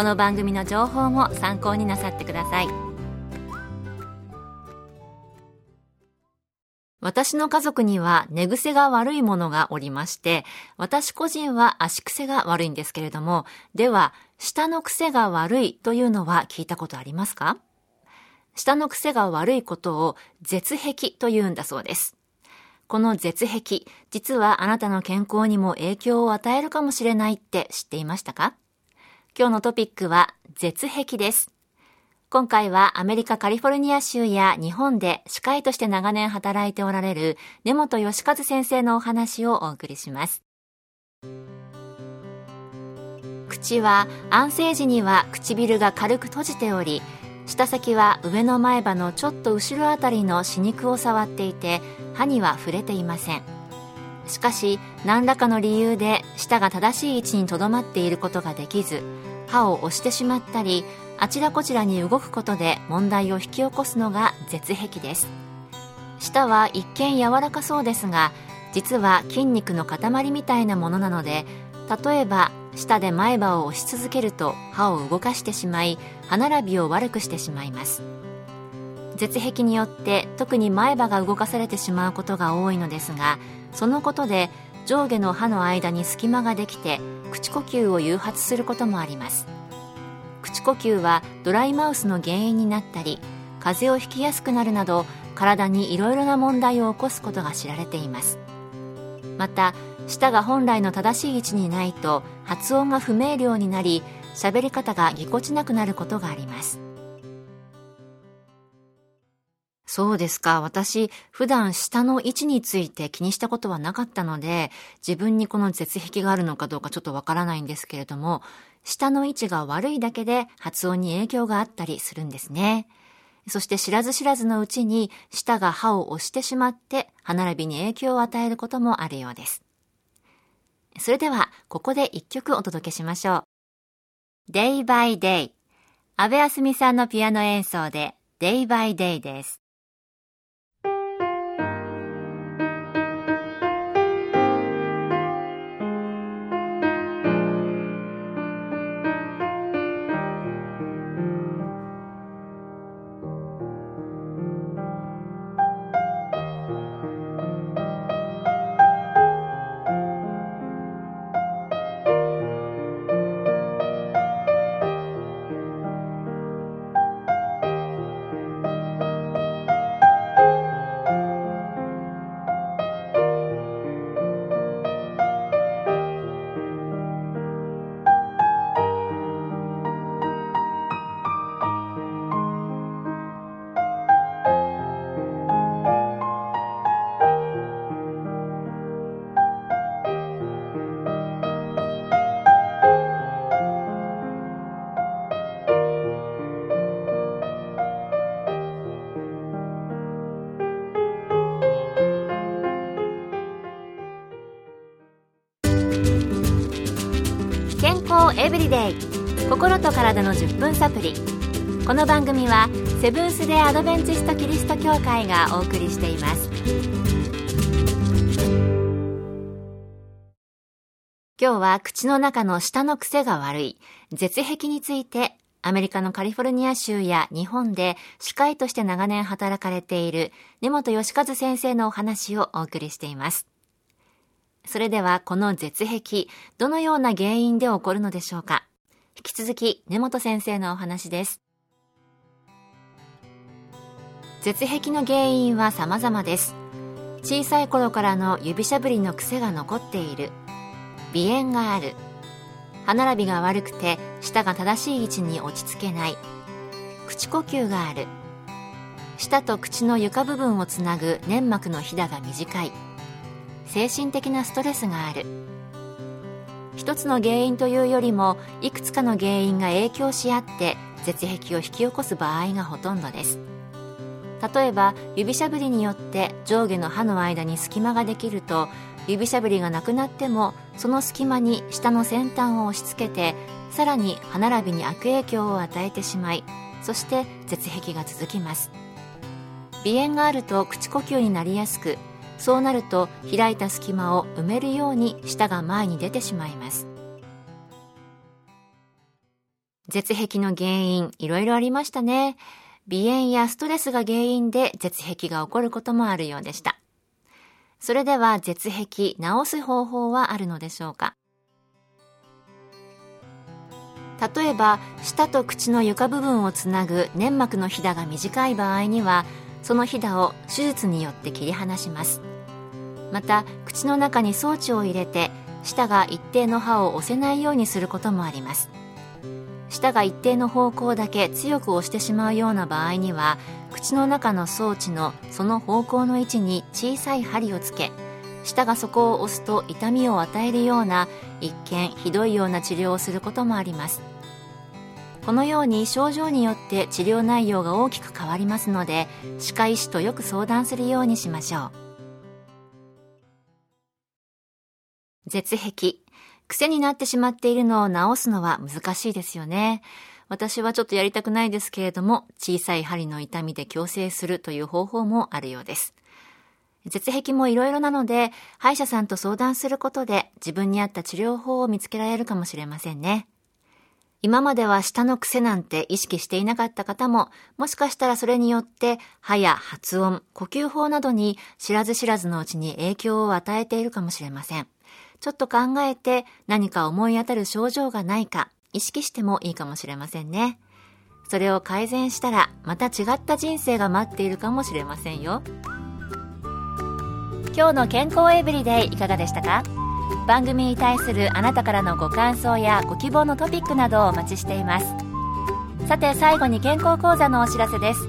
この番組の情報も参考になさってください。私の家族には寝癖が悪いものがおりまして、私個人は足癖が悪いんですけれども、では、舌の癖が悪いというのは聞いたことありますか？舌の癖が悪いことを絶壁と言うんだそうです。この絶壁、実はあなたの健康にも影響を与えるかもしれないって知っていましたか？今日のトピックは絶壁です。今回はアメリカカリフォルニア州や日本で歯科医として長年働いておられる根本義和先生のお話をお送りします。口は安静時には唇が軽く閉じており、舌先は上の前歯のちょっと後ろあたりの歯肉を触っていて歯には触れていませんしかし何らかの理由で舌が正しい位置にとどまっていることができず歯を押してしまったりあちらこちらに動くことで問題を引き起こすのが絶壁です。舌は一見柔らかそうですが実は筋肉の塊みたいなものなので例えば舌で前歯を押し続けると歯を動かしてしまい歯並びを悪くしてしまいます。絶壁によって特に前歯が動かされてしまうことが多いのですがそのことで上下の歯の間に隙間ができて口呼吸を誘発することもあります。口呼吸はドライマウスの原因になったり風邪をひきやすくなるなど体にいろいろな問題を起こすことが知られています。また舌が本来の正しい位置にないと発音が不明瞭になり喋り方がぎこちなくなることがあります。そうですか。私、普段下の位置について気にしたことはなかったので、自分にこの絶壁があるのかどうかちょっとわからないんですけれども、下の位置が悪いだけで発音に影響があったりするんですね。そして知らず知らずのうちに舌が歯を押してしまって歯並びに影響を与えることもあるようです。それでは、ここで一曲お届けしましょう。Day by Day。安部あすみさんのピアノ演奏で Day by Day です。エブリデイ心と体の10分サプリ。この番組はセブンス・デ・アドベンチスト・キリスト教会がお送りしています。今日は口の中の下の癖が悪い絶壁についてアメリカのカリフォルニア州や日本で歯科医として長年働かれている根本義和先生のお話をお送りしています。それではこの絶壁、どのような原因で起こるのでしょうか？引き続き根本先生のお話です。絶壁の原因は様々です。小さい頃からの指しゃぶりの癖が残っている。鼻炎がある。歯並びが悪くて舌が正しい位置に落ち着けない。口呼吸がある。舌と口の床部分をつなぐ粘膜のひだが短い。精神的なストレスがある。一つの原因というよりもいくつかの原因が影響し合って絶壁を引き起こす場合がほとんどです。例えば指しゃぶりによって上下の歯の間に隙間ができると指しゃぶりがなくなってもその隙間に下の先端を押し付けてさらに歯並びに悪影響を与えてしまいそして絶壁が続きます。鼻炎があると口呼吸になりやすくそうなると開いた隙間を埋めるように舌が前に出てしまいます。絶壁の原因いろいろありましたね。鼻炎やストレスが原因で絶壁が起こることもあるようでした。それでは絶壁治す方法はあるのでしょうか？例えば舌と口の床部分をつなぐ粘膜のひだが短い場合にはそのひだを手術によって切り離します。また口の中に装置を入れて舌が一定の歯を押せないようにすることもあります。舌が一定の方向だけ強く押してしまうような場合には口の中の装置のその方向の位置に小さい針をつけ舌がそこを押すと痛みを与えるような一見ひどいような治療をすることもあります。このように症状によって治療内容が大きく変わりますので歯科医師とよく相談するようにしましょう。絶壁。癖になってしまっているのを治すのは難しいですよね。私はちょっとやりたくないですけれども小さい針の痛みで矯正するという方法もあるようです。絶壁もいろいろなので歯医者さんと相談することで自分に合った治療法を見つけられるかもしれませんね。今までは舌の癖なんて意識していなかった方も、もしかしたらそれによって歯や発音、呼吸法などに知らず知らずのうちに影響を与えているかもしれません。ちょっと考えて何か思い当たる症状がないか意識してもいいかもしれませんね。それを改善したらまた違った人生が待っているかもしれませんよ。今日の健康エブリデイいかがでしたか？番組に対するあなたからのご感想やご希望のトピックなどをお待ちしていますさて最後に健康講座のお知らせです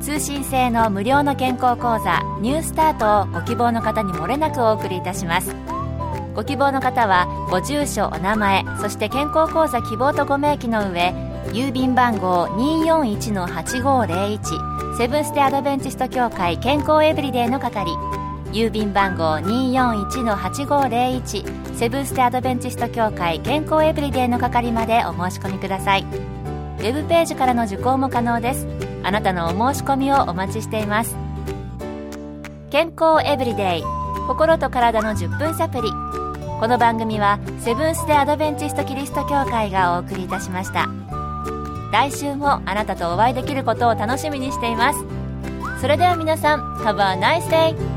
通信制の無料の健康講座ニュースタートをご希望の方にもれなくお送りいたしますご希望の方はご住所お名前そして健康講座希望とご明記の上郵便番号241-8501セブンス・テ・アドベンチスト協会健康エブリデイの係郵便番号241-8501セブンス・テ・アドベンチスト協会健康エブリデイの係までお申し込みください。ウェブページからの受講も可能です。あなたのお申し込みをお待ちしています。健康エブリデイ心と体の10分サプリこの番組はセブンス・デ・アドベンチスト・キリスト教会がお送りいたしました来週もあなたとお会いできることを楽しみにしていますそれでは皆さん Have a nice day!